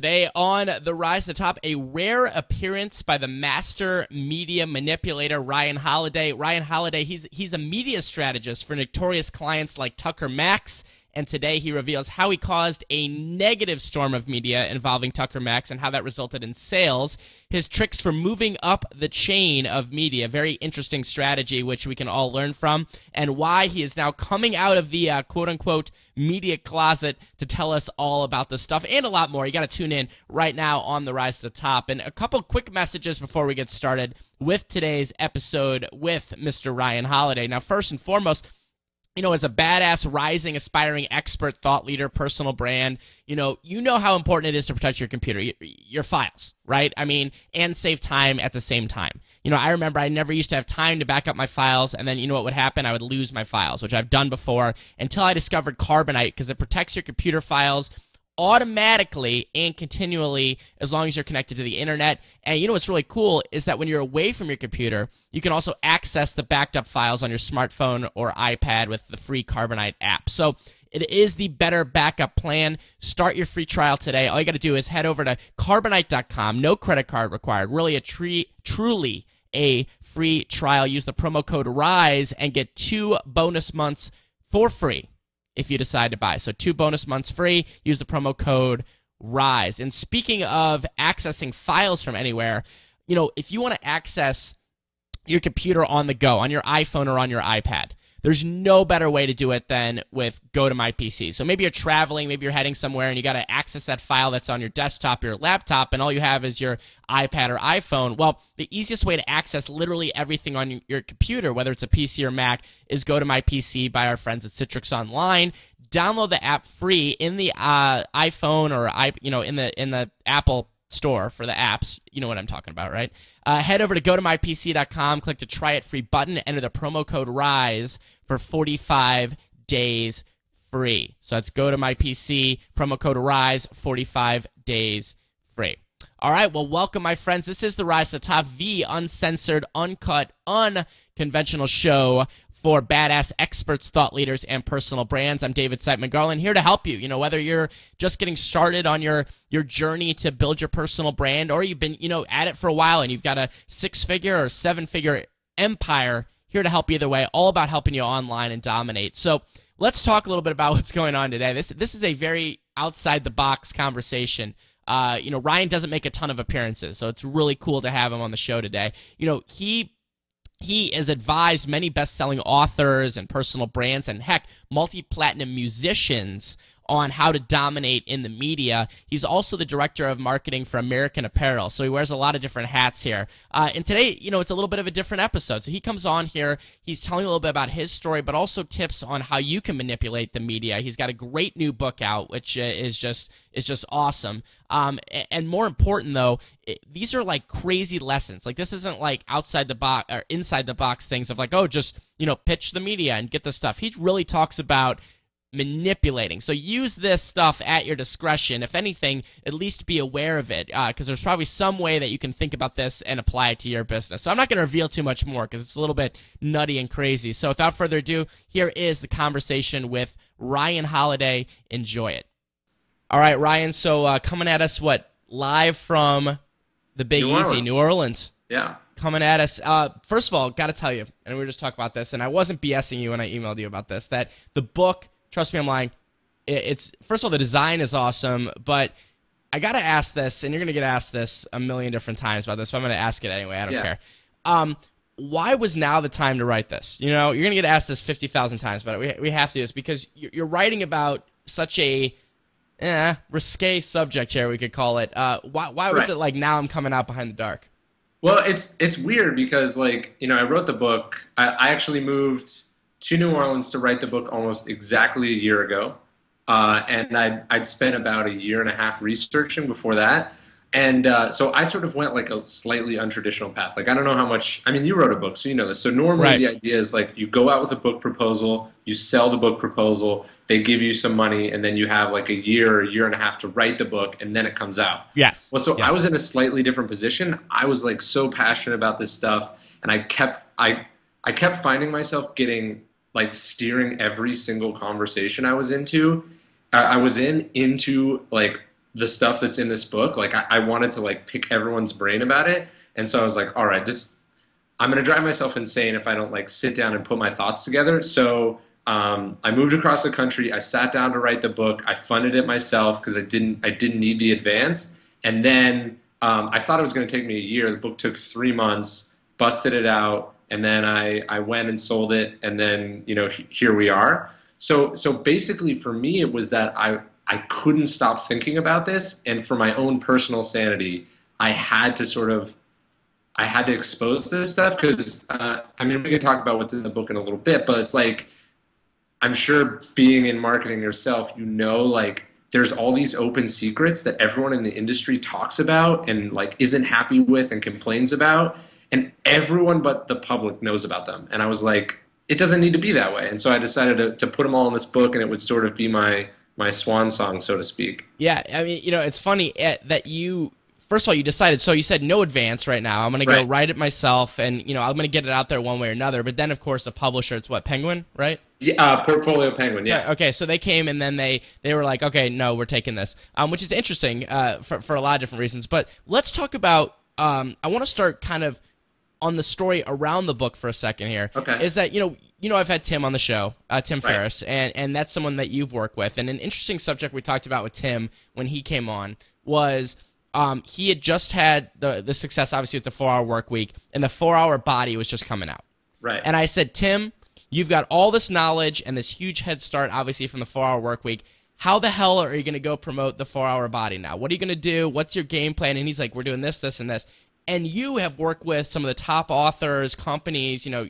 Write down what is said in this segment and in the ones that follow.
Today on The Rise to the Top, a rare appearance by the master media manipulator Ryan Holiday. Ryan Holiday, he's he's a media strategist for notorious clients like Tucker Max and today he reveals how he caused a negative storm of media involving Tucker Max and how that resulted in sales. His tricks for moving up the chain of media, very interesting strategy which we can all learn from, and why he is now coming out of the uh, quote unquote media closet to tell us all about this stuff and a lot more. You got to tune in right now on the rise to the top. And a couple quick messages before we get started with today's episode with Mr. Ryan Holiday. Now, first and foremost, you know, as a badass, rising, aspiring expert, thought leader, personal brand, you know, you know how important it is to protect your computer, your files, right? I mean, and save time at the same time. You know, I remember I never used to have time to back up my files, and then you know what would happen? I would lose my files, which I've done before until I discovered Carbonite because it protects your computer files automatically and continually as long as you're connected to the internet. And you know what's really cool is that when you're away from your computer, you can also access the backed up files on your smartphone or iPad with the free Carbonite app. So it is the better backup plan. Start your free trial today. All you got to do is head over to carbonite.com. No credit card required. Really a tree, truly a free trial. Use the promo code RISE and get two bonus months for free if you decide to buy. So two bonus months free. Use the promo code RISE. And speaking of accessing files from anywhere, you know, if you want to access your computer on the go, on your iPhone or on your iPad, there's no better way to do it than with Go to My PC. So maybe you're traveling, maybe you're heading somewhere, and you got to access that file that's on your desktop your laptop, and all you have is your iPad or iPhone. Well, the easiest way to access literally everything on your computer, whether it's a PC or Mac, is Go to My PC by our friends at Citrix Online. Download the app free in the uh, iPhone or you know in the in the Apple store for the apps. You know what I'm talking about, right? Uh, head over to gotomypc.com, click the try it free button, enter the promo code RISE for 45 days free. So that's go to my PC, promo code RISE, 45 days free. All right, well, welcome, my friends. This is the Rise to the Top, the uncensored, uncut, unconventional show for badass experts, thought leaders, and personal brands. I'm David Siteman Garland here to help you. You know, whether you're just getting started on your your journey to build your personal brand, or you've been, you know, at it for a while and you've got a six figure or seven figure empire, here to help either way. All about helping you online and dominate. So let's talk a little bit about what's going on today. This this is a very outside the box conversation. Uh, you know, Ryan doesn't make a ton of appearances, so it's really cool to have him on the show today. You know, he he has advised many best selling authors and personal brands and heck, multi platinum musicians on how to dominate in the media. He's also the director of marketing for American Apparel, so he wears a lot of different hats here. Uh, and today, you know, it's a little bit of a different episode. So he comes on here, he's telling a little bit about his story, but also tips on how you can manipulate the media. He's got a great new book out, which uh, is just is just awesome. Um, and more important though, these are like crazy lessons. Like this isn't like outside the box or inside the box things of like, oh, just you know, pitch the media and get the stuff. He really talks about manipulating. So use this stuff at your discretion. If anything, at least be aware of it because uh, there's probably some way that you can think about this and apply it to your business. So I'm not going to reveal too much more because it's a little bit nutty and crazy. So without further ado, here is the conversation with Ryan Holiday. Enjoy it. All right, Ryan. So uh, coming at us, what live from the Big New Easy, New Orleans. Yeah. Coming at us. Uh, first of all, got to tell you, and we were just talking about this, and I wasn't BSing you when I emailed you about this, that the book Trust me, I'm lying. It's first of all the design is awesome, but I gotta ask this, and you're gonna get asked this a million different times about this, but I'm gonna ask it anyway. I don't yeah. care. Um, why was now the time to write this? You know, you're gonna get asked this fifty thousand times, but we we have to do this because you're writing about such a eh, risque subject here. We could call it. Uh, why why was right. it like now I'm coming out behind the dark? Well, it's it's weird because like you know I wrote the book. I, I actually moved to New Orleans to write the book almost exactly a year ago. Uh, and I'd, I'd spent about a year and a half researching before that. And uh, so I sort of went like a slightly untraditional path. Like, I don't know how much, I mean, you wrote a book, so you know this. So normally right. the idea is like you go out with a book proposal, you sell the book proposal, they give you some money, and then you have like a year or a year and a half to write the book, and then it comes out. Yes. Well, so yes. I was in a slightly different position. I was like so passionate about this stuff, and I kept, I, I kept finding myself getting like steering every single conversation I was into, I was in into like the stuff that's in this book. Like I, I wanted to like pick everyone's brain about it, and so I was like, all right, this I'm gonna drive myself insane if I don't like sit down and put my thoughts together. So um, I moved across the country. I sat down to write the book. I funded it myself because I didn't I didn't need the advance. And then um, I thought it was going to take me a year. The book took three months. Busted it out, and then I I went and sold it, and then you know here we are. So so basically for me it was that I I couldn't stop thinking about this, and for my own personal sanity, I had to sort of I had to expose this stuff because uh, I mean we can talk about what's in the book in a little bit, but it's like I'm sure being in marketing yourself, you know, like there's all these open secrets that everyone in the industry talks about and like isn't happy with and complains about, and everyone but the public knows about them. And I was like, it doesn't need to be that way. And so I decided to, to put them all in this book, and it would sort of be my my swan song, so to speak. Yeah, I mean, you know, it's funny eh, that you first of all, you decided. So you said no advance right now. I'm going to go write it myself, and you know I'm going to get it out there one way or another. But then, of course, the publisher, it's what Penguin, right? Yeah, uh, Portfolio Penguin. Yeah. Right, okay, so they came and then they they were like, okay, no, we're taking this, um, which is interesting uh, for for a lot of different reasons. But let's talk about. Um, I want to start kind of on the story around the book for a second here. Okay. Is that you know you know I've had Tim on the show, uh, Tim right. Ferriss, and and that's someone that you've worked with. And an interesting subject we talked about with Tim when he came on was um, he had just had the the success obviously with the four hour work week, and the four hour body was just coming out. Right. And I said, Tim, you've got all this knowledge and this huge head start, obviously from the four hour work week. How the hell are you going to go promote the four hour body now? What are you going to do? What's your game plan? And he's like, we're doing this, this, and this. And you have worked with some of the top authors, companies, you know,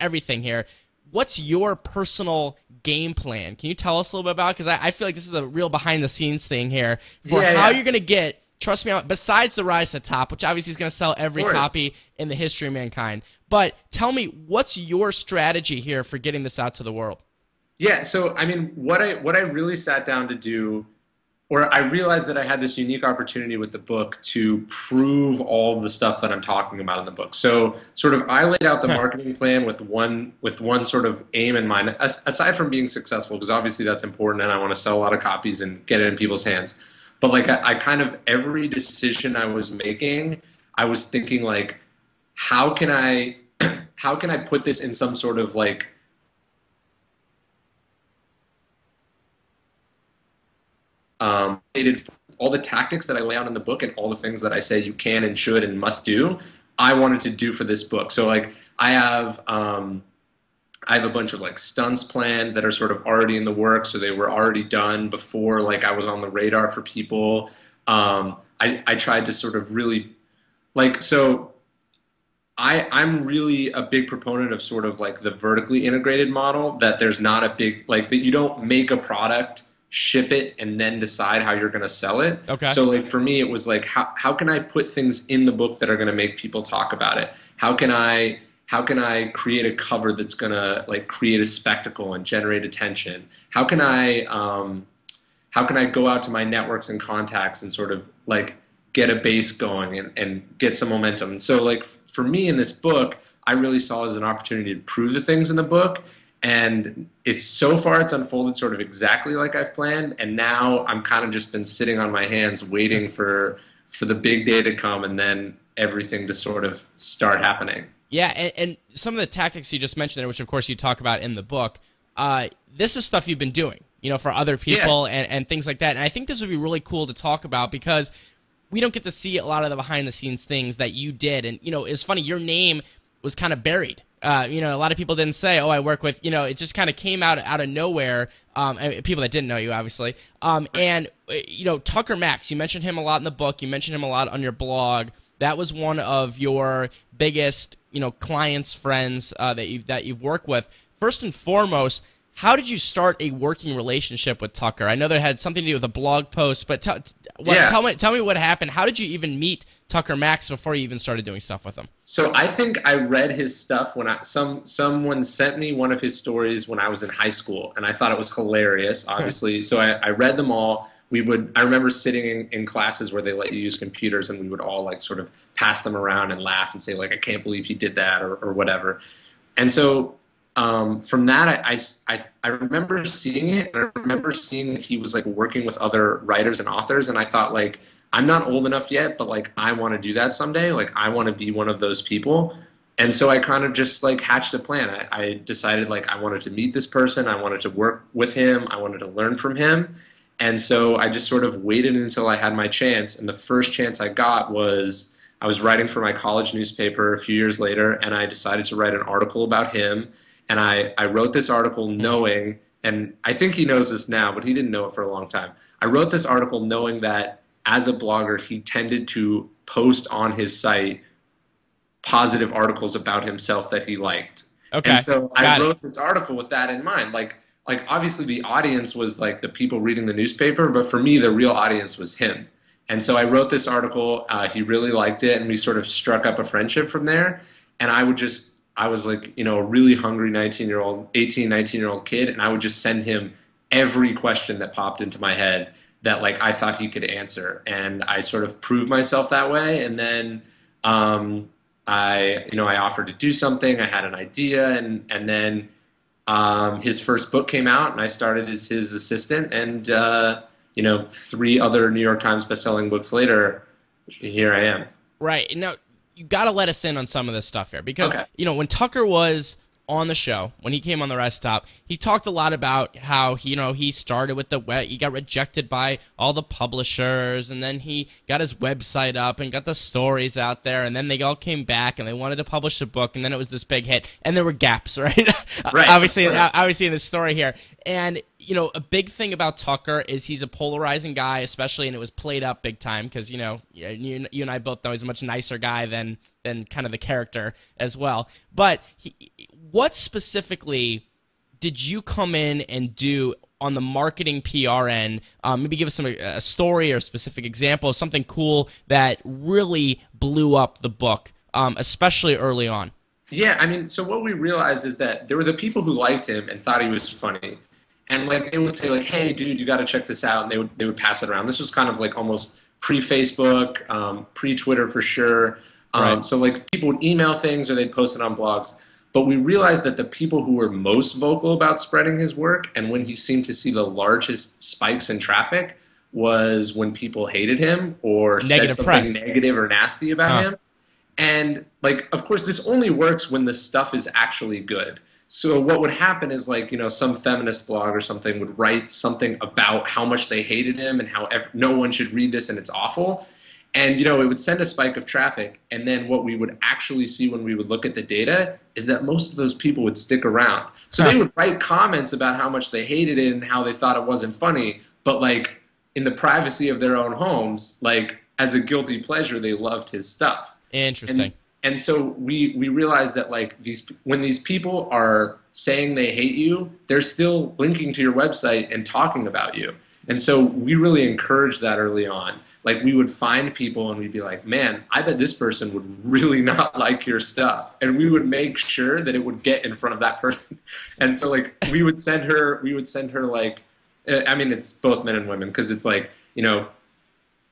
everything here. What's your personal game plan? Can you tell us a little bit about? Because I, I, feel like this is a real behind the scenes thing here for yeah, how yeah. you're going to get Trust me, besides the rise to top, which obviously is going to sell every copy in the history of mankind. But tell me, what's your strategy here for getting this out to the world? Yeah, so I mean, what I what I really sat down to do, or I realized that I had this unique opportunity with the book to prove all the stuff that I'm talking about in the book. So, sort of, I laid out the marketing plan with one with one sort of aim in mind, aside from being successful, because obviously that's important, and I want to sell a lot of copies and get it in people's hands but like I, I kind of every decision I was making, I was thinking like, how can I, how can I put this in some sort of like um, all the tactics that I lay out in the book and all the things that I say you can and should and must do, I wanted to do for this book. So like I have um, I have a bunch of like stunts planned that are sort of already in the works, so they were already done before like I was on the radar for people. Um, I I tried to sort of really like so. I I'm really a big proponent of sort of like the vertically integrated model that there's not a big like that you don't make a product ship it and then decide how you're going to sell it. Okay. So like for me it was like how how can I put things in the book that are going to make people talk about it? How can I how can I create a cover that's gonna like create a spectacle and generate attention? How can I um, how can I go out to my networks and contacts and sort of like get a base going and, and get some momentum? And so like for me in this book, I really saw as an opportunity to prove the things in the book. And it's so far it's unfolded sort of exactly like I've planned. And now I'm kind of just been sitting on my hands waiting for for the big day to come and then everything to sort of start happening. Yeah, and, and, some of the tactics you just mentioned there, which of course you talk about in the book, uh, this is stuff you've been doing, you know, for other people yeah. and, and things like that. And I think this would be really cool to talk about because we don't get to see a lot of the behind the scenes things that you did. And, you know, it's funny, your name was kind of buried. Uh, you know, a lot of people didn't say, "Oh, I work with." You know, it just kind of came out out of nowhere. Um, people that didn't know you, obviously. Um, and uh, you know, Tucker Max, you mentioned him a lot in the book. You mentioned him a lot on your blog. That was one of your biggest, you know, clients, friends uh, that you that you've worked with. First and foremost, how did you start a working relationship with Tucker? I know that had something to do with a blog post, but t- what, yeah. tell me tell me what happened. How did you even meet Tucker Max before you even started doing stuff with him? So I think I read his stuff when I some someone sent me one of his stories when I was in high school, and I thought it was hilarious. Obviously, so I, I read them all we would i remember sitting in, in classes where they let you use computers and we would all like sort of pass them around and laugh and say like i can't believe he did that or, or whatever and so um, from that, I, I, I remember seeing it, and I remember seeing that he was like working with other writers and authors, and I thought like I'm not old enough yet, but like I want to do that someday. Like I want to be one of those people. And so I kind of just like hatched a plan. I, I decided like I wanted to meet this person, I wanted to work with him, I wanted to learn from him. And so I just sort of waited until I had my chance. And the first chance I got was I was writing for my college newspaper a few years later, and I decided to write an article about him and I, I wrote this article knowing, and I think he knows this now, but he didn't know it for a long time. I wrote this article knowing that as a blogger, he tended to post on his site positive articles about himself that he liked. Okay. And so Got I it. wrote this article with that in mind. Like, like obviously the audience was like the people reading the newspaper, but for me, the real audience was him. And so I wrote this article. Uh, he really liked it, and we sort of struck up a friendship from there. And I would just I was like, you know, a really hungry 19 year old, 18, 19 year old kid, and I would just send him every question that popped into my head that like I thought he could answer, and I sort of proved myself that way. And then um, I, you know, I offered to do something. I had an idea, and and then um, his first book came out, and I started as his assistant, and uh, you know, three other New York Times bestselling books later, here I am. Right. Now, you got to let us in on some of this stuff here because, Okay. you know, when Tucker was on the show, when he came on the rest stop, he talked a lot about how, he, you know, he started with the web, he got rejected by all the publishers, and then he got his website up and got the stories out there, and then they all came back and they wanted to publish a book, and then it was this big hit, and there were gaps, right? Right, obviously, obviously in the story here. And, you know, a big thing about Tucker is he's a polarizing guy, especially, and it was played up big time because, you know, you, you and I both know he's a much nicer guy than, than kind of the character as well. But he, what specifically did you come in and do on the marketing PR end? Um, maybe give us some a story or a specific example, of something cool that really blew up the book, um, especially early on. Yeah, I mean, so what we realized is that there were the people who liked him and thought he was funny, and like they would say like, "Hey, dude, you got to check this out," and they would they would pass it around. This was kind of like almost pre Facebook, um, pre Twitter for sure. Um, Right. So like people would email things or they'd post it on blogs. But we realized that the people who were most vocal about spreading his work and when he seemed to see the largest spikes in traffic was when people hated him or Negative said press. something negative or nasty about Huh. him. And like, of course, this only works when the stuff is actually good. So what would happen is like, you know, some feminist blog or something would write something about how much they hated him and how ev- no one should read this and it's awful. And you know, it would send a spike of traffic. And then what we would actually see when we would look at the data is that most of those people would stick around. So Huh. they would write comments about how much they hated it and how they thought it wasn't funny, but like in the privacy of their own homes, like as a guilty pleasure, they loved his stuff Interesting. and, and so we we realize that like these when these people are saying they hate you they're still linking to your website and talking about you and so we really encouraged that early on like we would find people and we'd be like man i bet this person would really not like your stuff and we would make sure that it would get in front of that person and so like we would send her we would send her like i mean it's both men and women because it's like you know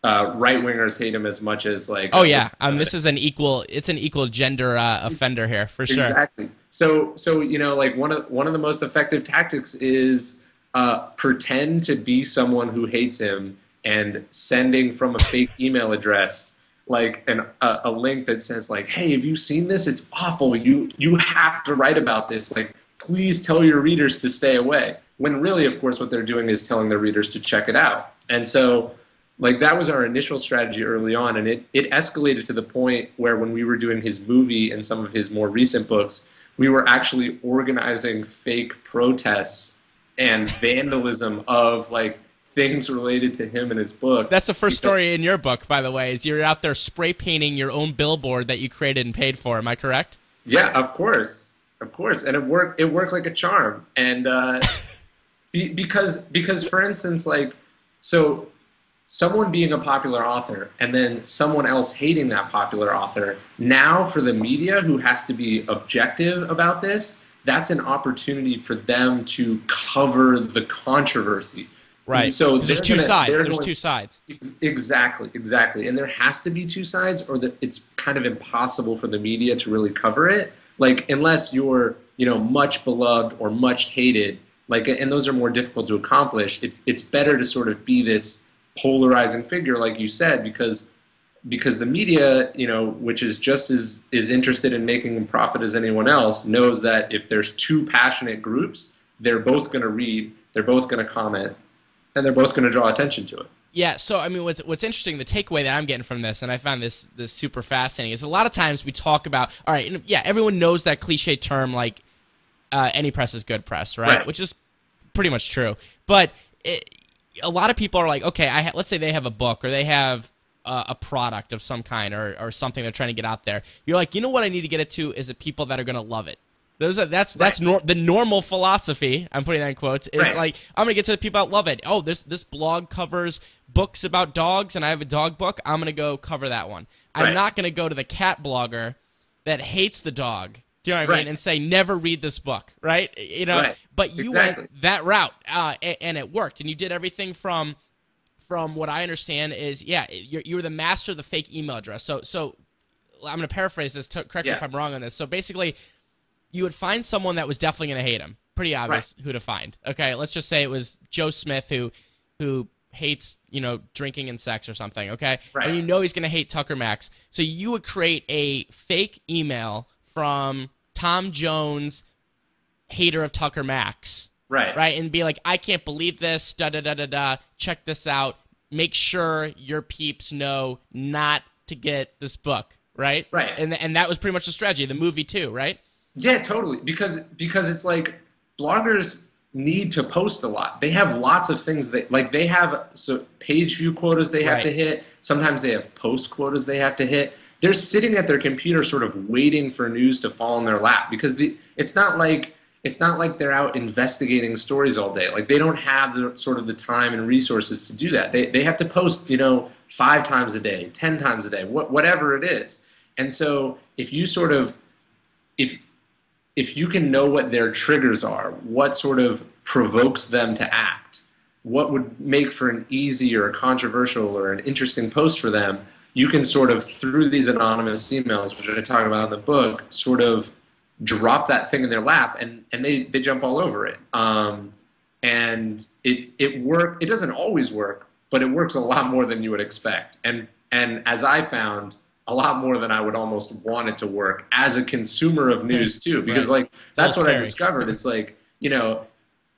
uh, right wingers hate him as much as like oh yeah, um, this is an equal. It's an equal gender uh, offender here for sure. Exactly. So so you know like one of one of the most effective tactics is uh, pretend to be someone who hates him and sending from a fake email address like an, a, a link that says like hey have you seen this? It's awful. You you have to write about this. Like please tell your readers to stay away. When really of course what they're doing is telling their readers to check it out. And so like that was our initial strategy early on and it, it escalated to the point where when we were doing his movie and some of his more recent books we were actually organizing fake protests and vandalism of like things related to him and his book That's the first story in your book, by the way. Is you're out there spray painting your own billboard that you created and paid for. Am I correct? Yeah, of course, of course, and it worked. It worked like a charm, and uh, be, because because for instance, like so, someone being a popular author and then someone else hating that popular author. Now, for the media who has to be objective about this, that's an opportunity for them to cover the controversy. Right. And so there's two gonna- sides. There's going- two sides. Ex- Exactly, exactly. And there has to be two sides, or that it's kind of impossible for the media to really cover it. Like, unless you're you know much beloved or much hated like and those are more difficult to accomplish it's it's better to sort of be this polarizing figure like you said because because the media you know which is just as is interested in making a profit as anyone else knows that if there's two passionate groups they're both going to read they're both going to comment and they're both going to draw attention to it yeah, so I mean, what's what's interesting, the takeaway that I'm getting from this, and I find this this super fascinating, is a lot of times we talk about, all right, yeah, everyone knows that cliche term like uh, any press is good press, right? Right. Which is pretty much true, but it, a lot of people are like, okay, I ha- let's say they have a book or they have uh, a product of some kind or or something they're trying to get out there. You're like, you know what I need to get it to is the people that are going to love it. Those are that's that's nor- the normal philosophy. I'm putting that in quotes. Is Right. like I'm gonna get to the people that love it. Oh, this this blog covers books about dogs, and I have a dog book. I'm gonna go cover that one. I'm not gonna go to the cat blogger that hates the dog. Do you know what I Right. mean? And say never read this book, right? You know, Right. but you Exactly. went that route, uh, a- and it worked. And you did everything from from what I understand is yeah, you're you're the master of the fake email address. So so I'm gonna paraphrase this. To, correct me if I'm wrong on this. So basically, you would find someone that was definitely going to hate him. Pretty obvious who to find. Okay, let's just say it was Joe Smith who who hates you know drinking and sex or something. Okay, Right. and you know he's going to hate Tucker Max. So you would create a fake email from Tom Jones, hater of Tucker Max, right right, and be like, I can't believe this. Da da da da da. Check this out. Make sure your peeps know not to get this book. Right, Right. and and that was pretty much the strategy. The movie too, right? Yeah, totally. Because because it's like bloggers need to post a lot. They have lots of things that like they have so page view quotas they have Right. to hit. Sometimes they have post quotas they have to hit. They're sitting at their computer sort of waiting for news to fall in their lap because the it's not like it's not like they're out investigating stories all day. Like they don't have the sort of the time and resources to do that. They they have to post, you know, 5 times a day, 10 times a day, what, whatever it is. And so if you sort of if if you can know what their triggers are, what sort of provokes them to act, what would make for an easy or a controversial or an interesting post for them, you can sort of through these anonymous emails, which I talk about in the book, sort of drop that thing in their lap and, and they, they jump all over it. Um, and it it work it doesn't always work, but it works a lot more than you would expect. And and as I found, a lot more than I would almost want it to work as a consumer of news too. Because Right. like that's what I discovered. It's like, you know,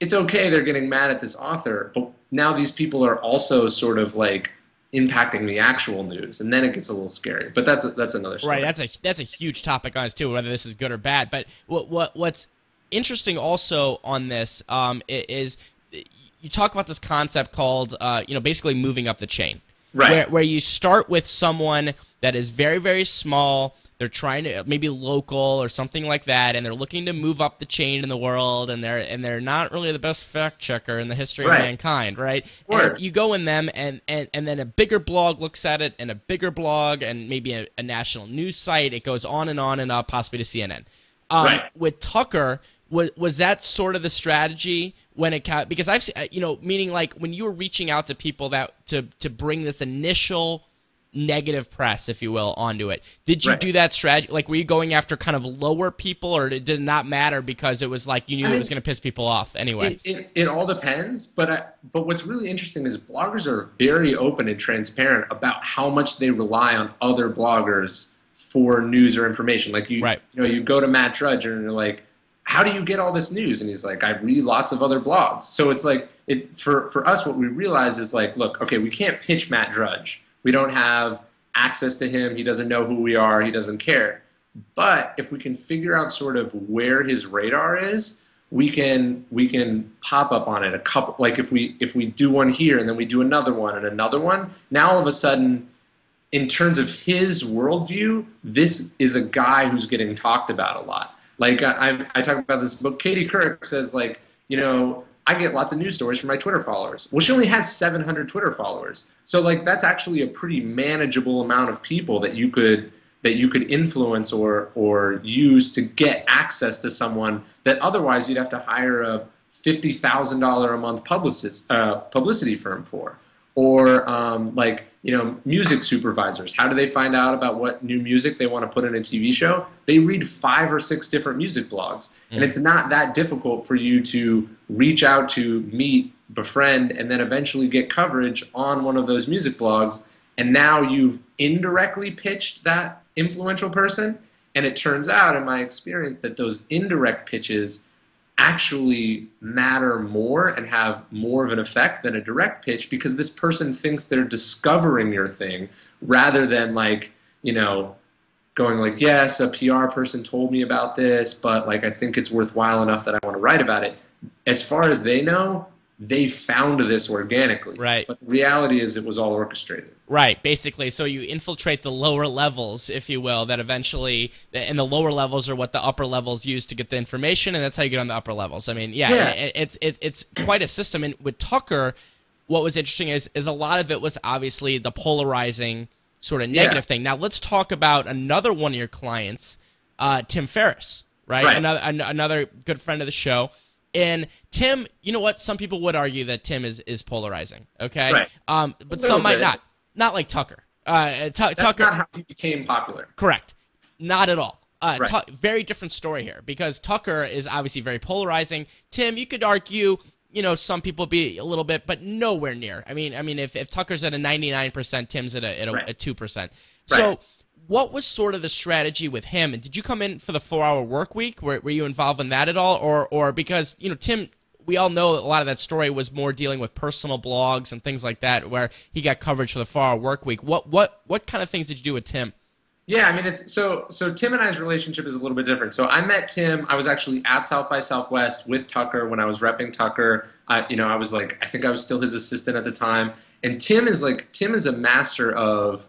it's okay they're getting mad at this author, but now these people are also sort of like impacting the actual news, and then it gets a little scary. But that's that's another story. Right. That's a that's a huge topic on this too, whether this is good or bad. But what what what's interesting also on this um, is you talk about this concept called uh, you know basically moving up the chain, Right. Where where you start with someone that is very very small. They're trying to maybe local or something like that, and they're looking to move up the chain in the world, and they're and they're not really the best fact checker in the history Right. of mankind, right? Sure. And you go in them, and, and and then a bigger blog looks at it, and a bigger blog, and maybe a, a national news site. It goes on and on and up, possibly to CNN. Um, Right. With Tucker, was was that sort of the strategy when it ca- because I've uh, you know meaning like when you were reaching out to people that to to bring this initial negative press, if you will, onto it. Did you Right. do that strategy? Like, were you going after kind of lower people, or did it not matter because it was like you knew I it was going to piss people off anyway? It, it, it all depends, but I, but what's really interesting is bloggers are very open and transparent about how much they rely on other bloggers for news or information. Like you, Right. you know, you go to Matt Drudge and you're like, "How do you get all this news?" And he's like, "I read lots of other blogs." So it's like it for for us. What we realize is like, look, okay, we can't pitch Matt Drudge. We don't have access to him. He doesn't know who we are. He doesn't care. But if we can figure out sort of where his radar is, we can we can pop up on it a couple like if we if we do one here and then we do another one and another one, now all of a sudden in terms of his worldview, this is a guy who's getting talked about a lot. Like I, I, talk about this book. Katie Couric says like, you know, I get lots of news stories from my Twitter followers. Well, she only has 700 Twitter followers, so like that's actually a pretty manageable amount of people that you could that you could influence or or use to get access to someone that otherwise you'd have to hire a fifty thousand dollar a month publicist uh, publicity firm for or um, like you know music supervisors. How do they find out about what new music they want to put in a tv show? They read five or six different music blogs. Mm. and it's not that difficult for you to reach out to meet befriend and then eventually get coverage on one of those music blogs. And now you've indirectly pitched that influential person. And it turns out in my experience that those indirect pitches actually matter more and have more of an effect than a direct pitch because this person thinks they're discovering your thing rather than like, you know, going like, yes, a PR person told me about this, but like I think it's worthwhile enough that I want to write about it. As far as they know, they found this organically. Right. But the reality is it was all orchestrated. Right, basically. So you infiltrate the lower levels, if you will, that eventually, and the lower levels are what the upper levels use to get the information, and that's how you get on the upper levels. I mean, yeah, yeah. It, it's it, it's quite a system. And with Tucker, what was interesting is is a lot of it was obviously the polarizing sort of negative yeah. thing. Now let's talk about another one of your clients, uh, Tim Ferriss, right? right. Another another good friend of the show. And Tim, you know what? Some people would argue that Tim is is polarizing. Okay, right. um, but some might not. Not like Tucker. Uh, t- That's Tucker. Not how he became popular. Correct. Not at all. Uh, right. t- very different story here because Tucker is obviously very polarizing. Tim, you could argue, you know, some people be a little bit, but nowhere near. I mean, I mean, if, if Tucker's at a ninety nine percent, Tim's at a at a two percent. So, what was sort of the strategy with him? And did you come in for the four hour work week? Were, were you involved in that at all, or or because you know Tim we all know a lot of that story was more dealing with personal blogs and things like that, where he got coverage for the Far Work Week. What what what kind of things did you do with Tim? Yeah, I mean, it's, so so Tim and I's relationship is a little bit different. So I met Tim. I was actually at South by Southwest with Tucker when I was repping Tucker. I, you know, I was like, I think I was still his assistant at the time. And Tim is like, Tim is a master of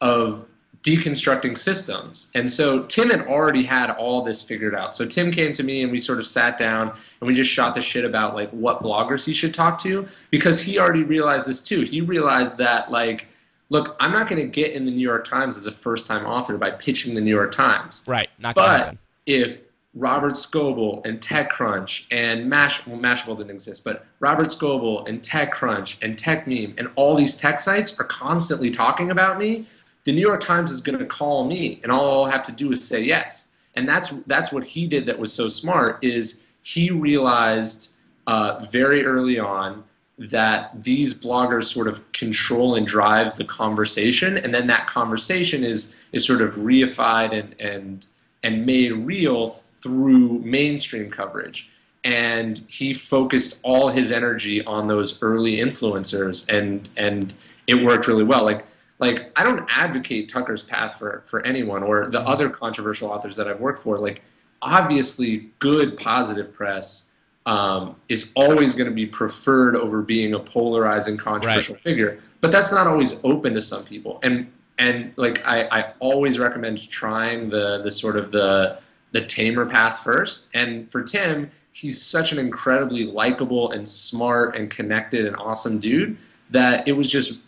of deconstructing systems. And so Tim had already had all this figured out. So Tim came to me and we sort of sat down and we just shot the shit about like what bloggers he should talk to because he already realized this too. He realized that like look, I'm not going to get in the New York Times as a first-time author by pitching the New York Times. Right. Not but if Robert Scoble and TechCrunch and Mash well, Mashable didn't exist, but Robert Scoble and TechCrunch and TechMeme and all these tech sites are constantly talking about me, the New York Times is going to call me, and all I'll have to do is say yes. And that's that's what he did. That was so smart. Is he realized uh, very early on that these bloggers sort of control and drive the conversation, and then that conversation is is sort of reified and and and made real through mainstream coverage. And he focused all his energy on those early influencers, and and it worked really well. Like like I don't advocate Tucker's path for for anyone or the mm-hmm. other controversial authors that I've worked for. Like obviously, good positive press um, is always going to be preferred over being a polarizing controversial right. figure. But that's not always open to some people. And and like I, I always recommend trying the the sort of the the tamer path first. And for Tim, he's such an incredibly likable and smart and connected and awesome dude that it was just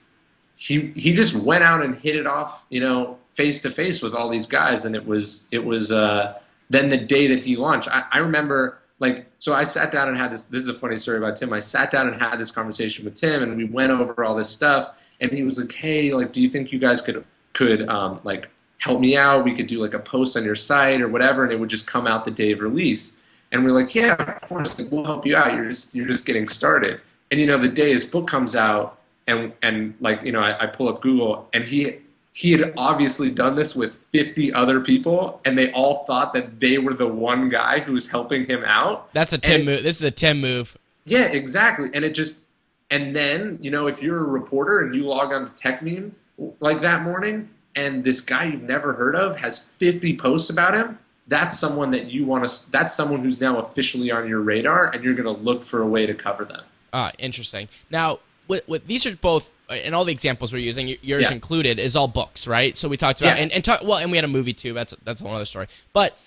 he he just went out and hit it off, you know, face to face with all these guys, and it was it was uh, then the day that he launched. I, I remember like so I sat down and had this. This is a funny story about Tim. I sat down and had this conversation with Tim, and we went over all this stuff. And he was like, "Hey, like, do you think you guys could could um, like help me out? We could do like a post on your site or whatever, and it would just come out the day of release." And we're like, "Yeah, of course, like, we'll help you out. You're just you're just getting started." And you know, the day his book comes out, and and like you know I, I pull up Google and he he had obviously done this with 50 other people and they all thought that they were the one guy who was helping him out. That's a tim and, move. This is a tim move. Yeah exactly. And it just and then you know if you're a reporter and you log on to techmeme like that morning and this guy you've never heard of has 50 posts about him that's someone that you want to that's someone who's now officially on your radar and you're going to look for a way to cover them. Ah interesting. Now with, with these are both and all the examples we're using yours yeah. included is all books right? So we talked about yeah. and, and talk, well and we had a movie too that's that's another story. But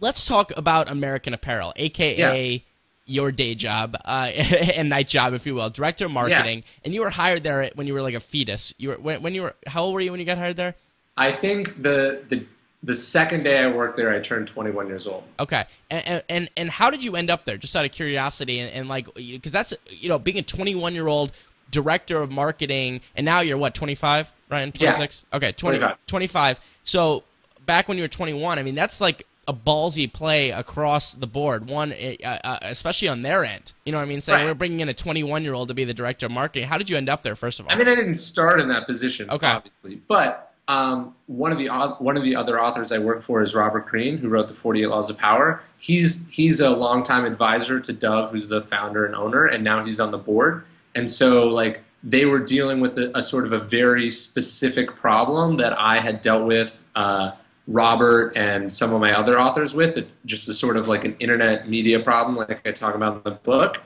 let's talk about american apparel aka yeah. your day job uh, and night job if you will. Director of marketing. And you were hired there when you were like a fetus. You were when, when you were how old were you when you got hired there? I think the the the second day I worked there, I turned 21 years old. Okay, and and and how did you end up there? Just out of curiosity, and, and like, because that's you know, being a 21 year old, director of marketing, and now you're what 25, Ryan? 26. Yeah. Okay, 20, 25. 25. So back when you were 21, I mean that's like a ballsy play across the board. One, eh, uh, uh, especially on their end. You know what I mean? Saying right. we're bringing in a 21 year old to be the director of marketing. How did you end up there? First of all, I mean, I didn't start in that position, okay. obviously, but um, one of the one of the other authors I work for is Robert Greene, who wrote the 48 Laws of Power. He's he's a longtime advisor to Dov, who's the founder and owner, and now he's on the board. And so, like, they were dealing with a, a sort of a very specific problem that I had dealt with. Uh, Robert and some of my other authors with, just a sort of like an internet media problem, like I talk about in the book.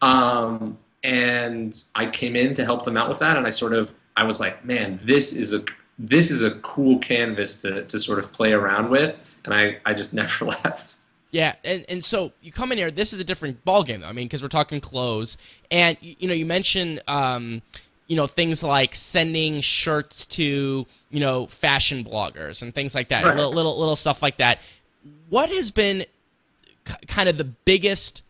Um, and I came in to help them out with that, and I sort of I was like, man, this is a this is a cool canvas to to sort of play around with, and I I just never left. Yeah, and, and so you come in here. This is a different ballgame, though. I mean, because we're talking clothes, and you know, you mentioned um, you know things like sending shirts to you know fashion bloggers and things like that right. little, little little stuff like that what has been kind of the biggest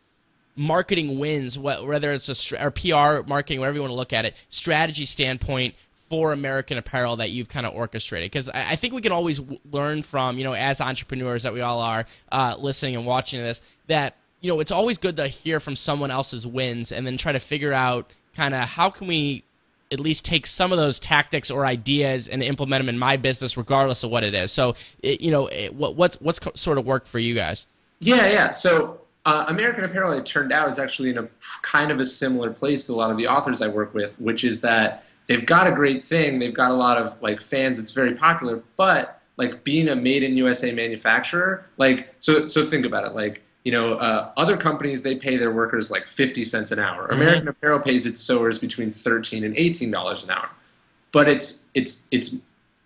marketing wins whether it's a or pr marketing whatever you want to look at it strategy standpoint for American Apparel that you've kind of orchestrated? Because I, think we can always learn from, you know, as entrepreneurs that we all are uh, listening and watching this, that, you know, it's always good to hear from someone else's wins and then try to figure out kind of how can we at least take some of those tactics or ideas and implement them in my business, regardless of what it is. So, it, you know, it, what, what's what's sort of worked for you guys? Yeah, yeah. So uh, American Apparel, it turned out, is actually in a kind of a similar place to a lot of the authors I work with, which is that they've got a great thing, they've got a lot of like fans, it's very popular, but like being a made in USA manufacturer, like so so think about it, like you know, uh, other companies they pay their workers like 50 cents an hour. Mm-hmm. American Apparel pays its sewers between 13 and 18 dollars an hour. But it's it's it's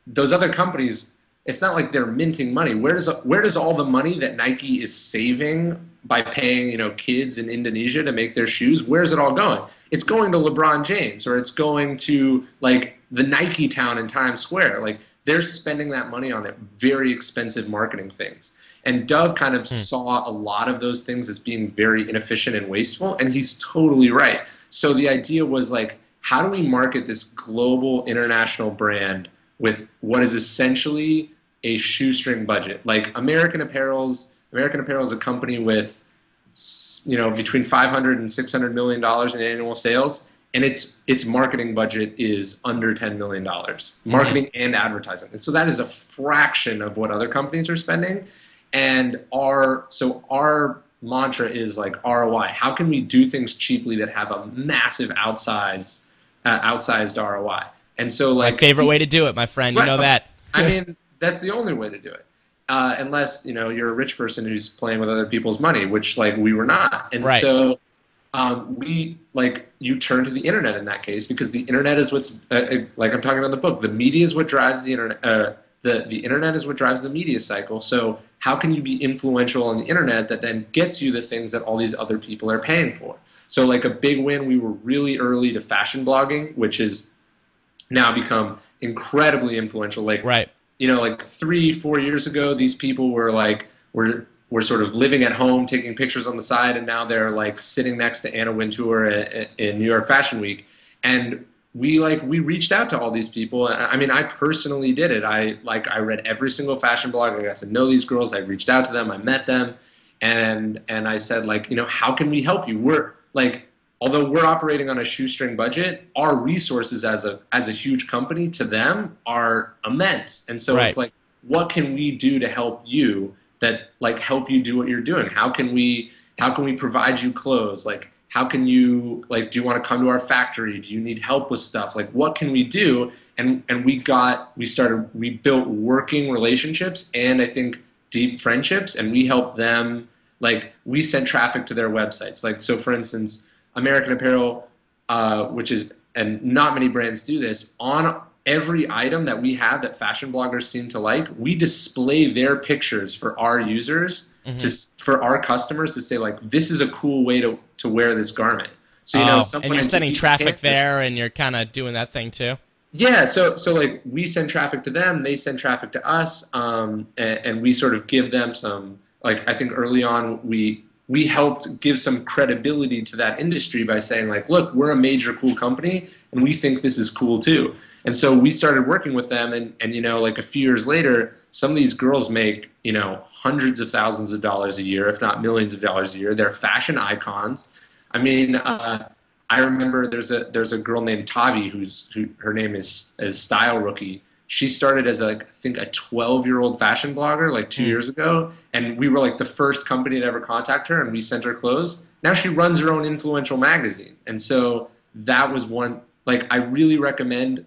those other companies. It's not like they're minting money. Where does where does all the money that Nike is saving by paying you know kids in Indonesia to make their shoes? Where's it all going? It's going to LeBron James or it's going to like the Nike Town in Times Square. Like they're spending that money on it very expensive marketing things. And Dov kind of hmm. saw a lot of those things as being very inefficient and wasteful, and he's totally right. So the idea was like, how do we market this global international brand with what is essentially a shoestring budget? Like American Apparel's American Apparel is a company with you know between 500 and 600 million dollars in annual sales and its its marketing budget is under 10 million dollars hmm. marketing mm-hmm. and advertising and so that is a fraction of what other companies are spending and our so our mantra is like ROI. How can we do things cheaply that have a massive outsized uh, outsized ROI? And so like my favorite way to do it, my friend. You know that. I mean, that's the only way to do it. Uh, unless you know you're a rich person who's playing with other people's money, which like we were not. And right. so um, we like you turn to the internet in that case because the internet is what's uh, uh like I'm talking about the book. The media is what drives the internet. Uh, the, the internet is what drives the media cycle. So how can you be influential on the internet that then gets you the things that all these other people are paying for? So like a big win, we were really early to fashion blogging, which has now become incredibly influential. Like right. You know, like three, four years ago, these people were like were were sort of living at home, taking pictures on the side, and now they're like sitting next to Anna Wintour in New York Fashion Week. And we like we reached out to all these people. I mean i personally did it. I like i read every single fashion blog. I got to know these girls. I reached out to them. I met them. And and i said like you know how can we help you? We're like although we're operating on a shoestring budget our resources as a as a huge company to them are immense. And so right. it's like what can we do to help you that like help you do what you're doing? How can we how can we provide you clothes? Like how can you like do you want to come to our factory? Do you need help with stuff? Like what can we do? And and we got we started we built working relationships and i think deep friendships and we helped them like we sent traffic to their websites. Like so for instance american apparel uh, which is and not many brands do this on every item that we have that fashion bloggers seem to like we display their pictures for our users mm-hmm. to for our customers to say like this is a cool way to to wear this garment. So you oh, know, and you're sending traffic campus, there, and you're kind of doing that thing too. Yeah, so so like we send traffic to them, they send traffic to us, um, and, and, we sort of give them some. Like I think early on we we helped give some credibility to that industry by saying like look we're a major cool company and we think this is cool too. And so we started working with them and, and you know like a few years later some of these girls make you know hundreds of thousands of dollars a year if not millions of dollars a year. They're fashion icons. I mean uh, i remember there's a there's a girl named tavi who's who her name is is style rookie she started as a, I think a 12 year old fashion blogger like two mm. years ago, and we were like the first company to ever contact her, and we sent her clothes. Now she runs her own influential magazine, and so that was one. Like I really recommend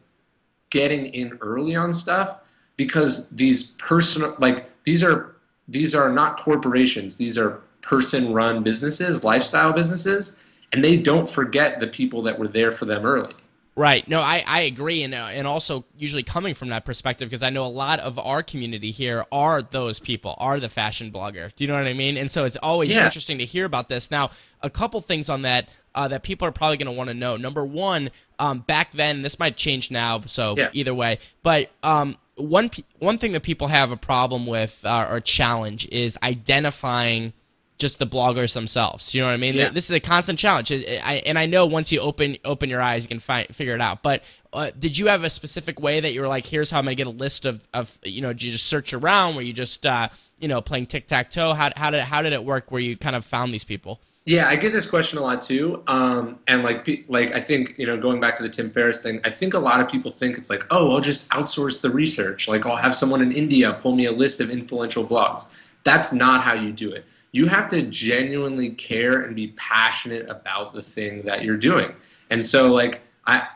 getting in early on stuff because these personal like these are these are not corporations; these are person run businesses, lifestyle businesses, and they don't forget the people that were there for them early. Right. No, I, I agree. And, uh, and also, usually coming from that perspective, because I know a lot of our community here are those people, are the fashion blogger. Do you know what I mean? And so it's always yeah. interesting to hear about this. Now, a couple things on that uh, that people are probably going to want to know. Number one, um, back then, this might change now, so yeah. either way, but um, one, one thing that people have a problem with uh, or challenge is identifying just the bloggers themselves. You know what I mean? Yeah. This is a constant challenge, I, and I know once you open open your eyes, you can find figure it out. But uh, did you have a specific way that you were like, here's how I'm gonna get a list of of you know, did you just search around? Were you just uh, you know playing tic tac toe? How how did how did it work? Where you kind of found these people? Yeah, I get this question a lot too, um, and like like I think you know going back to the Tim Ferriss thing, I think a lot of people think it's like, oh, I'll just outsource the research. Like I'll have someone in India pull me a list of influential blogs. That's not how you do it you have to genuinely care and be passionate about the thing that you're doing. And so like I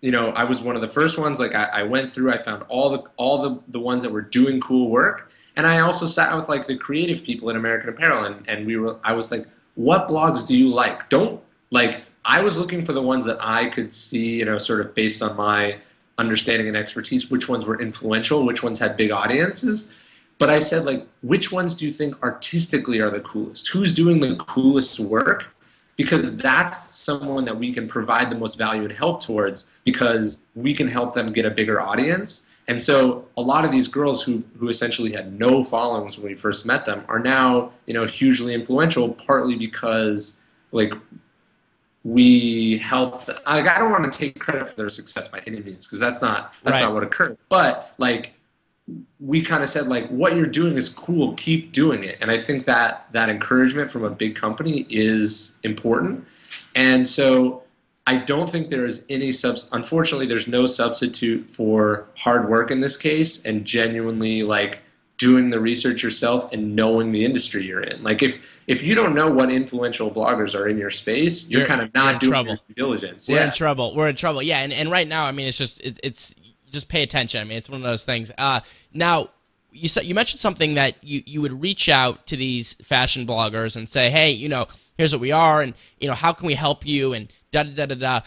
you know, I was one of the first ones. Like I, I, went through, I found all the all the, the ones that were doing cool work. And I also sat with like the creative people at American Apparel and, and we were I was like, what blogs do you like? Don't like I was looking for the ones that I could see, you know, sort of based on my understanding and expertise, which ones were influential, which ones had big audiences. But I said, like, which ones do you think artistically are the coolest? Who's doing the coolest work? Because that's someone that we can provide the most value and help towards because we can help them get a bigger audience. And so a lot of these girls who, who essentially had no followings when we first met them are now, you know, hugely influential, partly because like we helped like I don't want to take credit for their success by any means because that's not that's right. not what occurred. But like we kind of said like what you're doing is cool keep doing it. And i think that that encouragement from a big company is important. And so i don't think there is any subs unfortunately there's no substitute for hard work in this case and genuinely like doing the research yourself and knowing the industry you're in. Like if if you don't know what influential bloggers are in your space you're, you're kind of not doing trouble. due diligence. We're yeah. in trouble. We're in trouble. Yeah and, and right now i mean it's just it, it's just pay attention. I mean, it's one of those things. Uh, now, you said you mentioned something that you, you would reach out to these fashion bloggers and say, hey, you know, here's what we are, and you know, how can we help you, and da da da da da.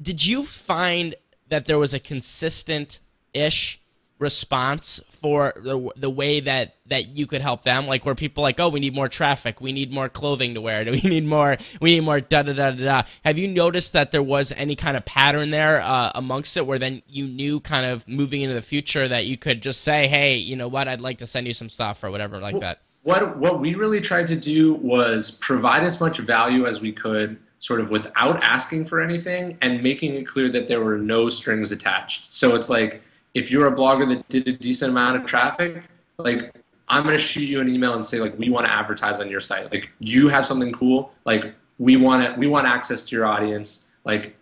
Did you find that there was a consistent ish response for the, the way that that you could help them like where people like oh we need more traffic. We need more clothing to wear. Do we need more we need more da da da da have you noticed that there was any kind of pattern there uh, amongst it where then you knew kind of moving into the future that you could just say hey you know what? I'd like to send you some stuff or whatever like that? what what we really tried to do was provide as much value as we could sort of without asking for anything and making it clear that there were no strings attached. So it's like if you're a blogger that did a decent amount of traffic, like I'm gonna shoot you an email and say like we want to advertise on your site. Like you have something cool. Like we want to We want access to your audience. Like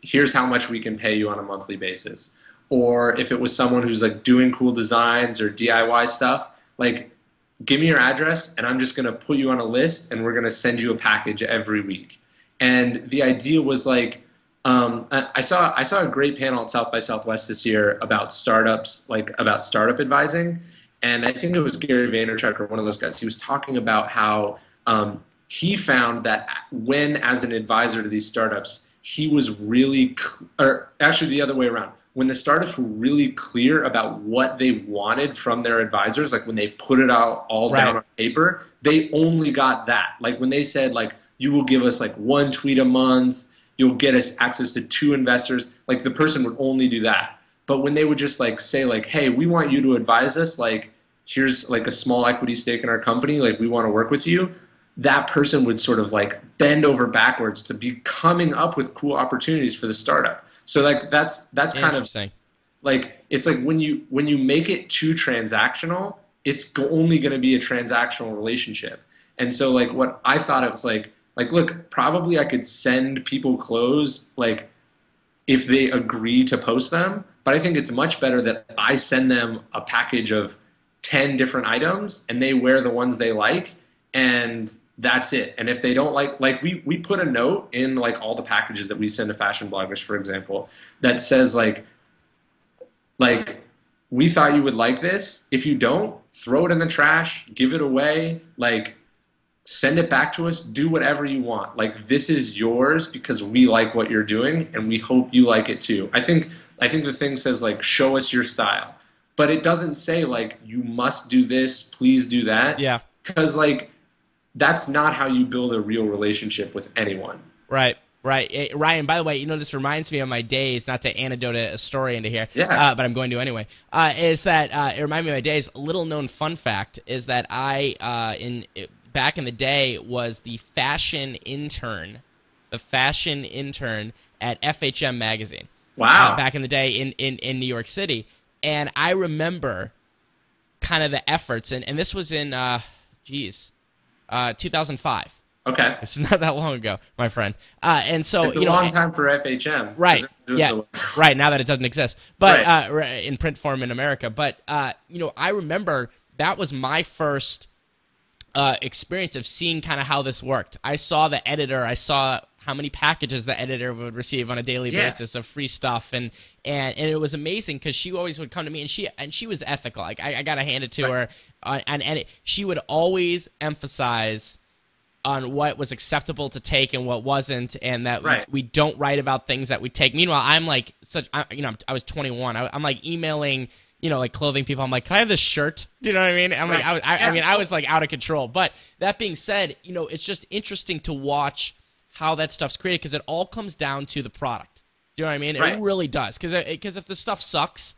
here's how much we can pay you on a monthly basis. Or if it was someone who's like doing cool designs or DIY stuff, like give me your address and I'm just gonna put you on a list and we're gonna send you a package every week. And the idea was like um, I saw I saw a great panel at South by Southwest this year about startups, like about startup advising, and I think it was Gary Vaynerchuk or one of those guys. He was talking about how um, he found that when, as an advisor to these startups, he was really, cl- or actually the other way around. When the startups were really clear about what they wanted from their advisors, like when they put it out all right. down on paper, they only got that. Like when they said, like, you will give us like one tweet a month you'll get us access to two investors. Like the person would only do that. But when they would just like say like, hey, we want you to advise us, like here's like a small equity stake in our company, like we want to work with you. that person would sort of like bend over backwards to be coming up with cool opportunities for the startup. So like that's that's kind of like it's like when you when you make it too transactional, it's only going to be a transactional relationship. And so like what I thought it was like like look, probably I could send people clothes like if they agree to post them, but I think it's much better that I send them a package of 10 different items and they wear the ones they like and that's it. And if they don't like, like we we put a note in like all the packages that we send to fashion bloggers, for example, that says like, like we thought you would like this. If you don't, throw it in the trash, give it away, like send it back to us, do whatever you want. Like this is yours because we like what you're doing and we hope you like it too. I think I think the thing says like show us your style. But it doesn't say like you must do this, please do that. Yeah. Because like that's not how you build a real relationship with anyone. Right. Right, it, Ryan. By the way, you know this reminds me of my days. Not to anecdote a story into here, yeah. Uh, but I'm going to anyway. Uh, is that uh, it reminded me of my days? Little known fun fact is that I uh, in back in the day was the fashion intern, the fashion intern at FHM magazine. Wow! Uh, back in the day in, in in New York City, and I remember kind of the efforts, and and this was in, uh, geez, uh, 2005. Okay. It's not that long ago, my friend. Uh, and so it's you know, long time for FHM. Right. Yeah. right. Now that it doesn't exist, but right. uh, in print form in America. But uh, you know, I remember that was my first uh, experience of seeing kind of how this worked. I saw the editor. I saw how many packages the editor would receive on a daily yeah. basis of free stuff and and and it was amazing because she always would come to me and she and she was ethical like i, I gotta hand it to right. her uh, and and it, she would always emphasize on what was acceptable to take and what wasn't, and that right. we, we, don't write about things that we take. Meanwhile, I'm like such, I, you know, I was 21. I, am like emailing, you know, like clothing people. I'm like, can I have this shirt? Do you know what I mean? I'm right. like, I, I, yeah. I mean, I was like out of control. But that being said, you know, it's just interesting to watch how that stuff's created because it all comes down to the product. Do you know what I mean? Right. It really does because because uh, if the stuff sucks,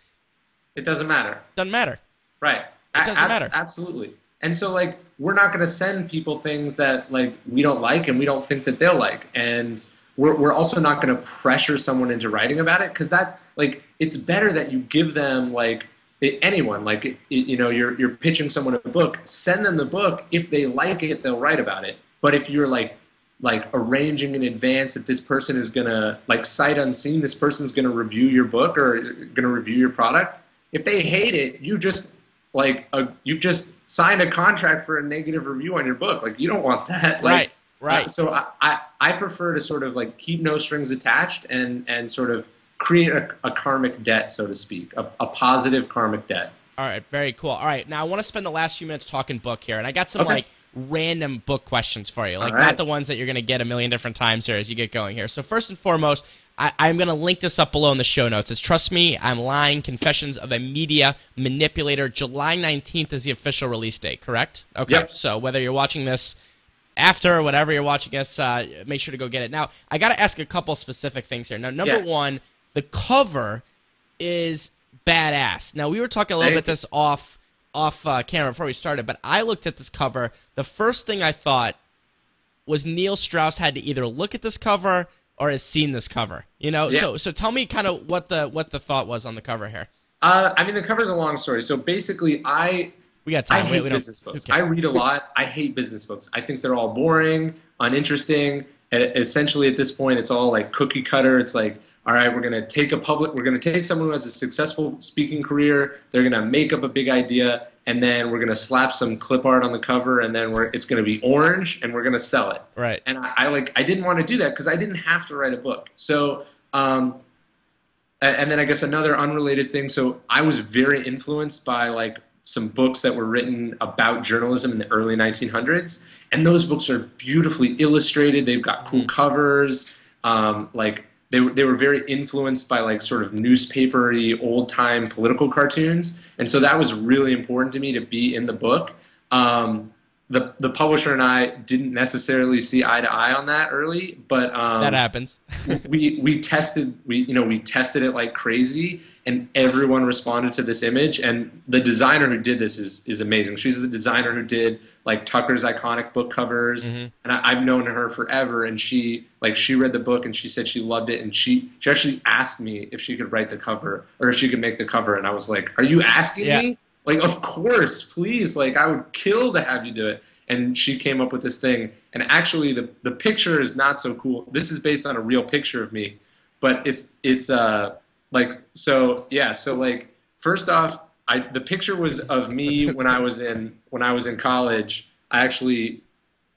it doesn't matter. Doesn't matter. Right. It doesn't a- matter. Absolutely. And so like we're not going to send people things that like we don't like and we don't think that they'll like and we're, we're also not going to pressure someone into writing about it because that like it's better that you give them like anyone like you know you're you're pitching someone a book send them the book if they like it they'll write about it but if you're like like arranging in advance that this person is gonna like sight unseen this person's gonna review your book or gonna review your product if they hate it you just like a, you've just signed a contract for a negative review on your book. Like you don't want that. Like, right. Right. Uh, so I, I, I prefer to sort of like keep no strings attached and and sort of create a, a karmic debt, so to speak, a, a, positive karmic debt. All right. Very cool. All right. Now I want to spend the last few minutes talking book here, and I got some okay. like random book questions for you, like right. not the ones that you're going to get a million different times here as you get going here. So first and foremost, I, am going to link this up below in the show notes. It's Trust Me, I'm Lying Confessions of a Media Manipulator. July 19th is the official release date, correct? Okay. Yep. So whether you're watching this after or whatever you're watching this, uh, make sure to go get it. Now, I got to ask a couple specific things here. Now, number yeah. one, the cover is badass. Now, we were talking a little Thank bit this off off uh, camera before we started, but I looked at this cover. The first thing I thought was Neil Strauss had to either look at this cover or has seen this cover. You know, Yeah. so so tell me kind of what the what the thought was on the cover here. Uh, I mean, the cover's a long story. So basically, I We got time. I hate we business books. okay. I read a lot. I hate business books. I think they're all boring, uninteresting, and essentially at this point, it's all like cookie cutter. It's like, all right, we're gonna take a public, we're gonna take someone who has a successful speaking career. They're gonna make up a big idea, and then we're gonna slap some clip art on the cover, and then we're it's gonna be orange, and we're gonna sell it. right. And I, I like I didn't want to do that because I didn't have to write a book. So. Um, and then I guess another unrelated thing. So I was very influenced by like some books that were written about journalism in the early 1900s, and those books are beautifully illustrated. They've got cool Mhm. covers. Um, like they were they were very influenced by like sort of newspapery old time political cartoons, and so that was really important to me to be in the book. Um, the the publisher and I didn't necessarily see eye to eye on that early, but um, that happens. we we tested we you know we tested it like crazy and everyone responded to this image. And the designer who did this is is amazing. She's the designer who did like Tucker's iconic book covers, mm-hmm. and I, have known her forever. And she like she read the book and she said she loved it, and she she actually asked me if she could write the cover or if she could make the cover, and I was like, "Are you asking yeah. me?" Like, of course, please. Like, I would kill to have you do it. And she came up with this thing. And actually, the the picture is not so cool. This is based on a real picture of me, but it's it's uh like so yeah. So like first off, I the picture was of me when I was in when I was in college. I actually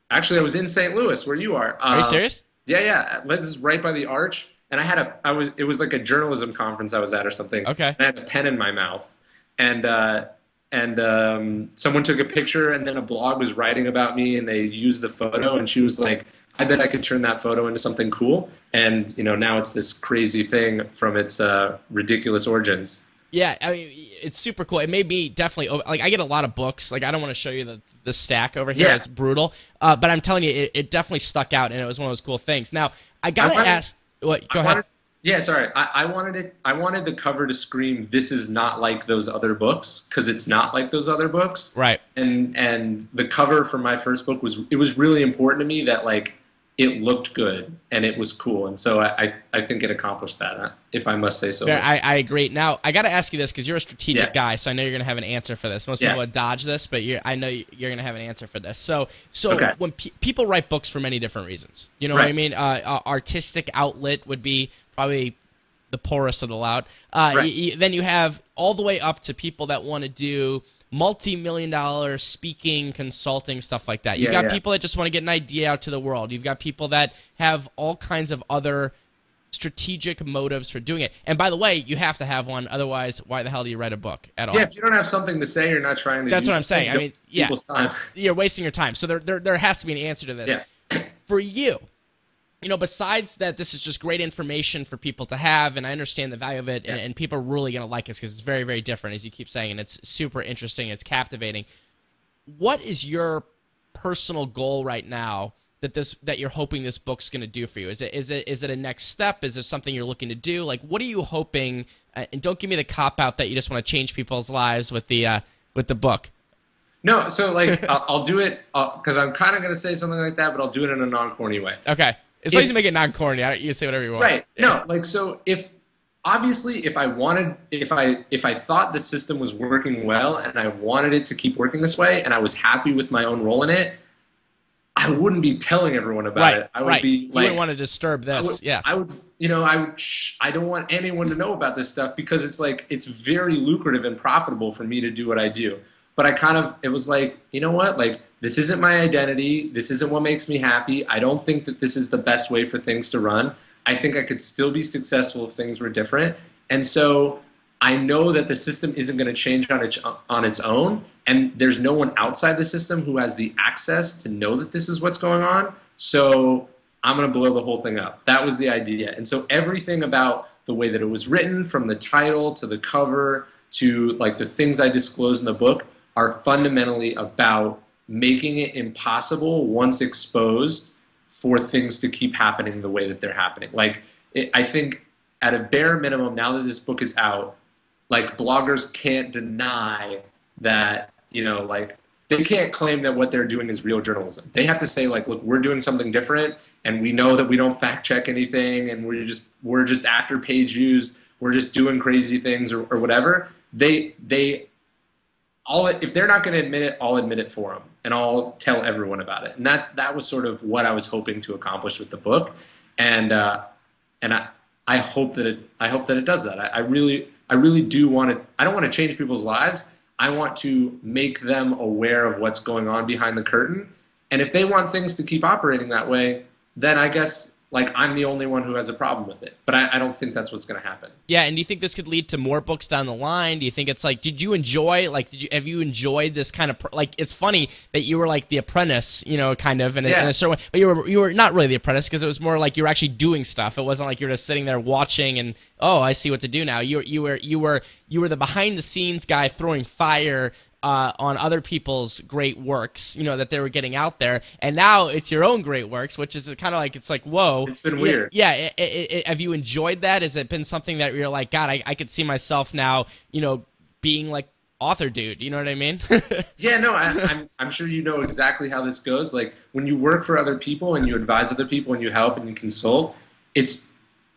actually I was in St. Louis where you are. Are you uh, serious? Yeah, yeah. This is right by the arch. And I had a I was it was like a journalism conference I was at or something. Okay. I had a pen in my mouth, and uh, and um, someone took a picture, and then a blog was writing about me, and they used the photo, and she was like, "I bet I could turn that photo into something cool." And you know, now it's this crazy thing from its uh, ridiculous origins. Yeah, I mean, it's super cool. It may be definitely like I get a lot of books. Like I don't want to show you the the stack over here. Yeah. It's brutal. Uh, but I'm telling you, it, it, definitely stuck out, and it was one of those cool things. Now I gotta I ask. What? Go I ahead. Wanted, yeah, sorry. I, I, wanted it. I wanted the cover to scream, "This is not like those other books," because it's not like those other books. Right. And and the cover for my first book was it was really important to me that like it looked good and it was cool, and so I I, I think it accomplished that, if I must say so. Yeah, I, I agree. Now I got to ask you this because you're a strategic yeah. guy, so I know you're gonna have an answer for this. Most yeah. people would dodge this, but I know you're gonna have an answer for this. So so okay. when pe- people write books for many different reasons, you know right. what I mean? Uh, uh, artistic outlet would be probably the poorest of the loud. Uh, right. y- y- then you have all the way up to people that want to do multi-million dollar speaking consulting stuff like that. You yeah, got yeah. people that just want to get an idea out to the world. You've got people that have all kinds of other strategic motives for doing it. And by the way you have to have one otherwise why the hell do you write a book at all? Yeah if you don't have something to say you're not trying to that's what i'm saying. I mean yeah. you're wasting your time. So there, there, there has to be an answer to this. Yeah. for you you know, besides that, this is just great information for people to have, and I understand the value of it, yeah. and, and, people are really going to like this because it's very, very different, as you keep saying, and it's super interesting, it's captivating. What is your personal goal right now that this that you're hoping this book's going to do for you? Is it is it is it a next step? Is it something you're looking to do? Like, what are you hoping? Uh, and don't give me the cop out that you just want to change people's lives with the uh, with the book. No, so like I'll, I'll, do it because uh, I'm kind of going to say something like that, but I'll do it in a non corny way. Okay. As long as you make it non corny, you can say whatever you want. Right. No, like so if obviously if I wanted if I if I thought the system was working well and I wanted it to keep working this way and I was happy with my own role in it, I wouldn't be telling everyone about right, it. I would right. be like, you wouldn't want to disturb this. I would, yeah. I would you know, I would shh, I don't want anyone to know about this stuff because it's like it's very lucrative and profitable for me to do what I do. But I kind of it was like, you know what? Like this isn't my identity. This isn't what makes me happy. I don't think that this is the best way for things to run. I think I could still be successful if things were different. And so I know that the system isn't going to change on its on its own, and there's no one outside the system who has the access to know that this is what's going on. So I'm going to blow the whole thing up. That was the idea. And so everything about the way that it was written, from the title to the cover to like the things I disclose in the book, are fundamentally about making it impossible once exposed for things to keep happening the way that they're happening. Like, it, I think at a bare minimum, now that this book is out, like bloggers can't deny that, you know, like they can't claim that what they're doing is real journalism. They have to say like, look, we're doing something different and we know that we don't fact check anything and we're just we're just after page views, we're just doing crazy things or, or whatever. They they all if they're not going to admit it, I'll admit it for them, and I'll tell everyone about it. And that's that was sort of what I was hoping to accomplish with the book, and uh, and I I hope that it I hope that it does that. I, I really I really do want to. I don't want to change people's lives. I want to make them aware of what's going on behind the curtain. And if they want things to keep operating that way, then I guess like I'm the only one who has a problem with it. But I, I don't think that's what's going to happen. Yeah, and do you think this could lead to more books down the line? Do you think it's like, did you enjoy like, did you have you enjoyed this kind of like? It's funny that you were like the apprentice, you know, kind of in a, yeah. in a certain way, but you were you were not really the apprentice because it was more like you were actually doing stuff. It wasn't like you were just sitting there watching and oh, I see what to do now. You you were you were you were the behind the scenes guy throwing fire uh, on other people's great works, you know, that they were getting out there, and now it's your own great works, which is kind of like it's like whoa. It's been weird. Yeah. It, it, it, have you enjoyed that? Has it been something that you're like, God, I, I could see myself now, you know, being like author dude. You know what I mean? yeah, no, I, am I'm, I'm sure you know exactly how this goes. Like when you work for other people and you advise other people and you help and you consult, it's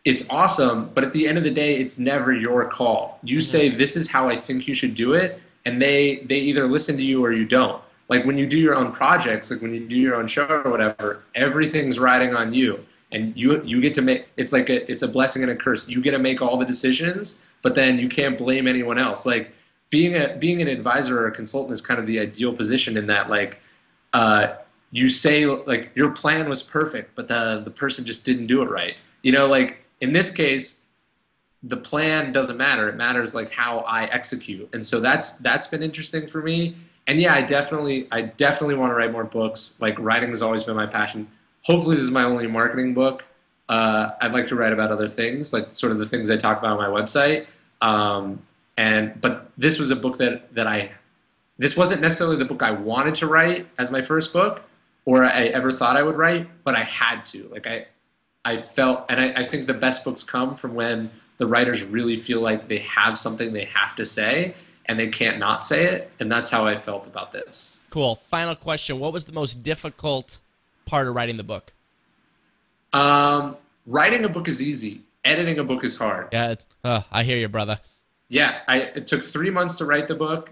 it's awesome. But at the end of the day, it's never your call. You say mm-hmm. this is how I think you should do it, and they they either listen to you or you don't. Like when you do your own projects, like when you do your own show or whatever, everything's riding on you and you you get to make it's like a it's a blessing and a curse you get to make all the decisions but then you can't blame anyone else like being a being an advisor or a consultant is kind of the ideal position in that like uh, you say like your plan was perfect, but the the person just didn't do it right. You know, like in this case, the plan doesn't matter. It matters like how I execute, and so that's that's been interesting for me. And yeah, I definitely I definitely want to write more books. Like writing has always been my passion. Hopefully, this is my only marketing book. Uh, I'd like to write about other things, like sort of the things I talk about on my website. Um, and but this was a book that that I this wasn't necessarily the book I wanted to write as my first book or I ever thought I would write, but I had to. Like I I felt and I, I think the best books come from when the writers really feel like they have something they have to say and they can't not say it. And that's how I felt about this. Cool. Final question. What was the most difficult part of writing the book? Um, writing a book is easy. Editing a book is hard. Yeah, uh, I hear you, brother yeah, I, it took three months to write the book,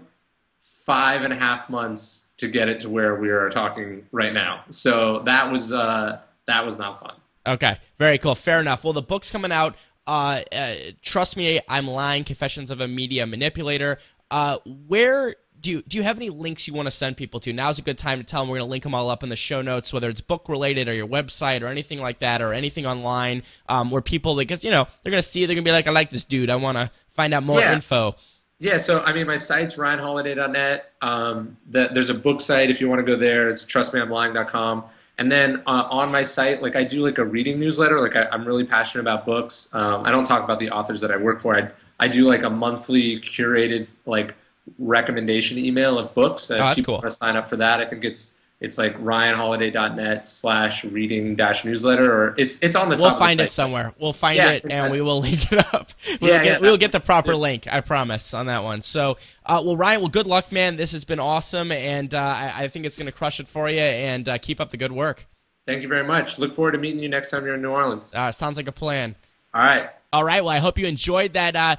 five and a half months to get it to where we are talking right now. So that was uh, that was not fun. Okay, very cool. Fair enough. Well, the book's coming out. Uh, uh, trust me, I'm lying. Confessions of a Media Manipulator. Uh, where do you, do you have any links you want to send people to? Now's a good time to tell them we're going to link them all up in the show notes, whether it's book related or your website or anything like that or anything online um, where people, because, you know, they're going to see they're going to be like, I like this dude. I want to find out more yeah. info. Yeah, so I mean, my site's ryanholiday.net. Um, the, there's a book site if you want to go there. It's trustmeimlying.com. And then uh, on my site, like I do like a reading newsletter. Like I, am really passionate about books. Um, I don't talk about the authors that I work for. I I do like a monthly curated like recommendation email of books. And oh, that's people cool. want to sign up for that. I think it's it's like ryanholiday.net slash reading dash newsletter or it's it's on the we'll find it somewhere. We'll find yeah, it and we will link it up. We'll yeah, get, yeah, we'll get the proper link i promise on that one. So uh, well ryan well good luck man. This has been awesome and uh, I, I, think it's going to crush it for you and uh, keep up the good work. Thank you very much. Look forward to meeting you next time you're in new orleans. Uh, sounds like a plan. All right. All right. Well i hope you enjoyed that uh,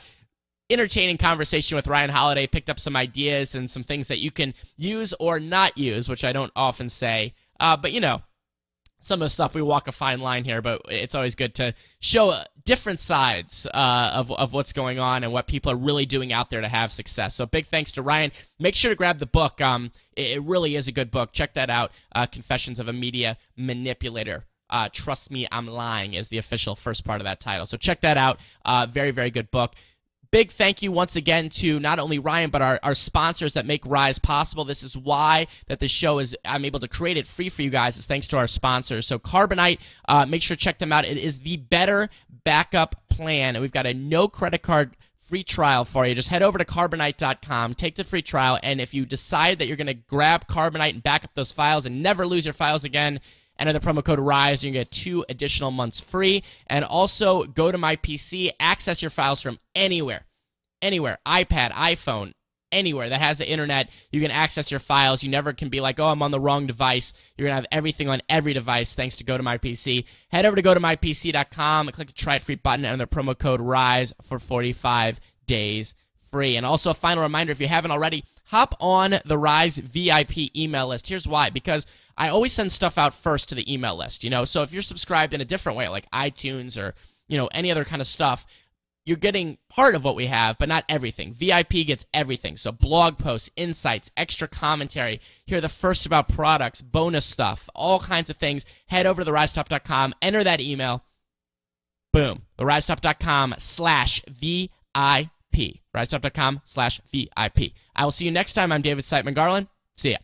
entertaining conversation with Ryan Holiday. Picked up some ideas and some things that you can use or not use, which I don't often say. Uh, but you know, some of the stuff we walk a fine line here, but it's always good to show uh, different sides uh, of of what's going on and what people are really doing out there to have success. So big thanks to Ryan. Make sure to grab the book. Um, it, really is a good book. Check that out. Uh, Confessions of a Media Manipulator. Uh, Trust Me, I'm Lying is the official first part of that title. So check that out. Uh, very, very good book big thank you once again to not only Ryan but our, our sponsors that make Rise possible. This is why that the show is I'm able to create it free for you guys. It's thanks to our sponsors. So Carbonite, uh, make sure to check them out. It is the better backup plan, and we've got a no credit card free trial for you. Just head over to carbonite.com, take the free trial, and if you decide that you're going to grab Carbonite and back up those files and never lose your files again, enter the promo code RISE. You can get two additional months free. And also go to my PC, access your files from anywhere, anywhere, iPad, iPhone, anywhere that has the internet. You can access your files. You never can be like, oh, I'm on the wrong device. You're going to have everything on every device thanks to GoToMyPC. Head over to gotomypc.com and click the try it free button and the promo code RISE for 45 days free. And also, a final reminder if you haven't already, hop on the Rise VIP email list. Here's why because I always send stuff out first to the email list, you know. So if you're subscribed in a different way, like iTunes or, you know, any other kind of stuff, you're getting part of what we have, but not everything. VIP gets everything. So blog posts, insights, extra commentary, hear the first about products, bonus stuff, all kinds of things. Head over to therisetop.com, enter that email. Boom. Therisetop.com slash VIP. RiseUp.com slash VIP. I will see you next time. I'm David Siteman Garland. See ya.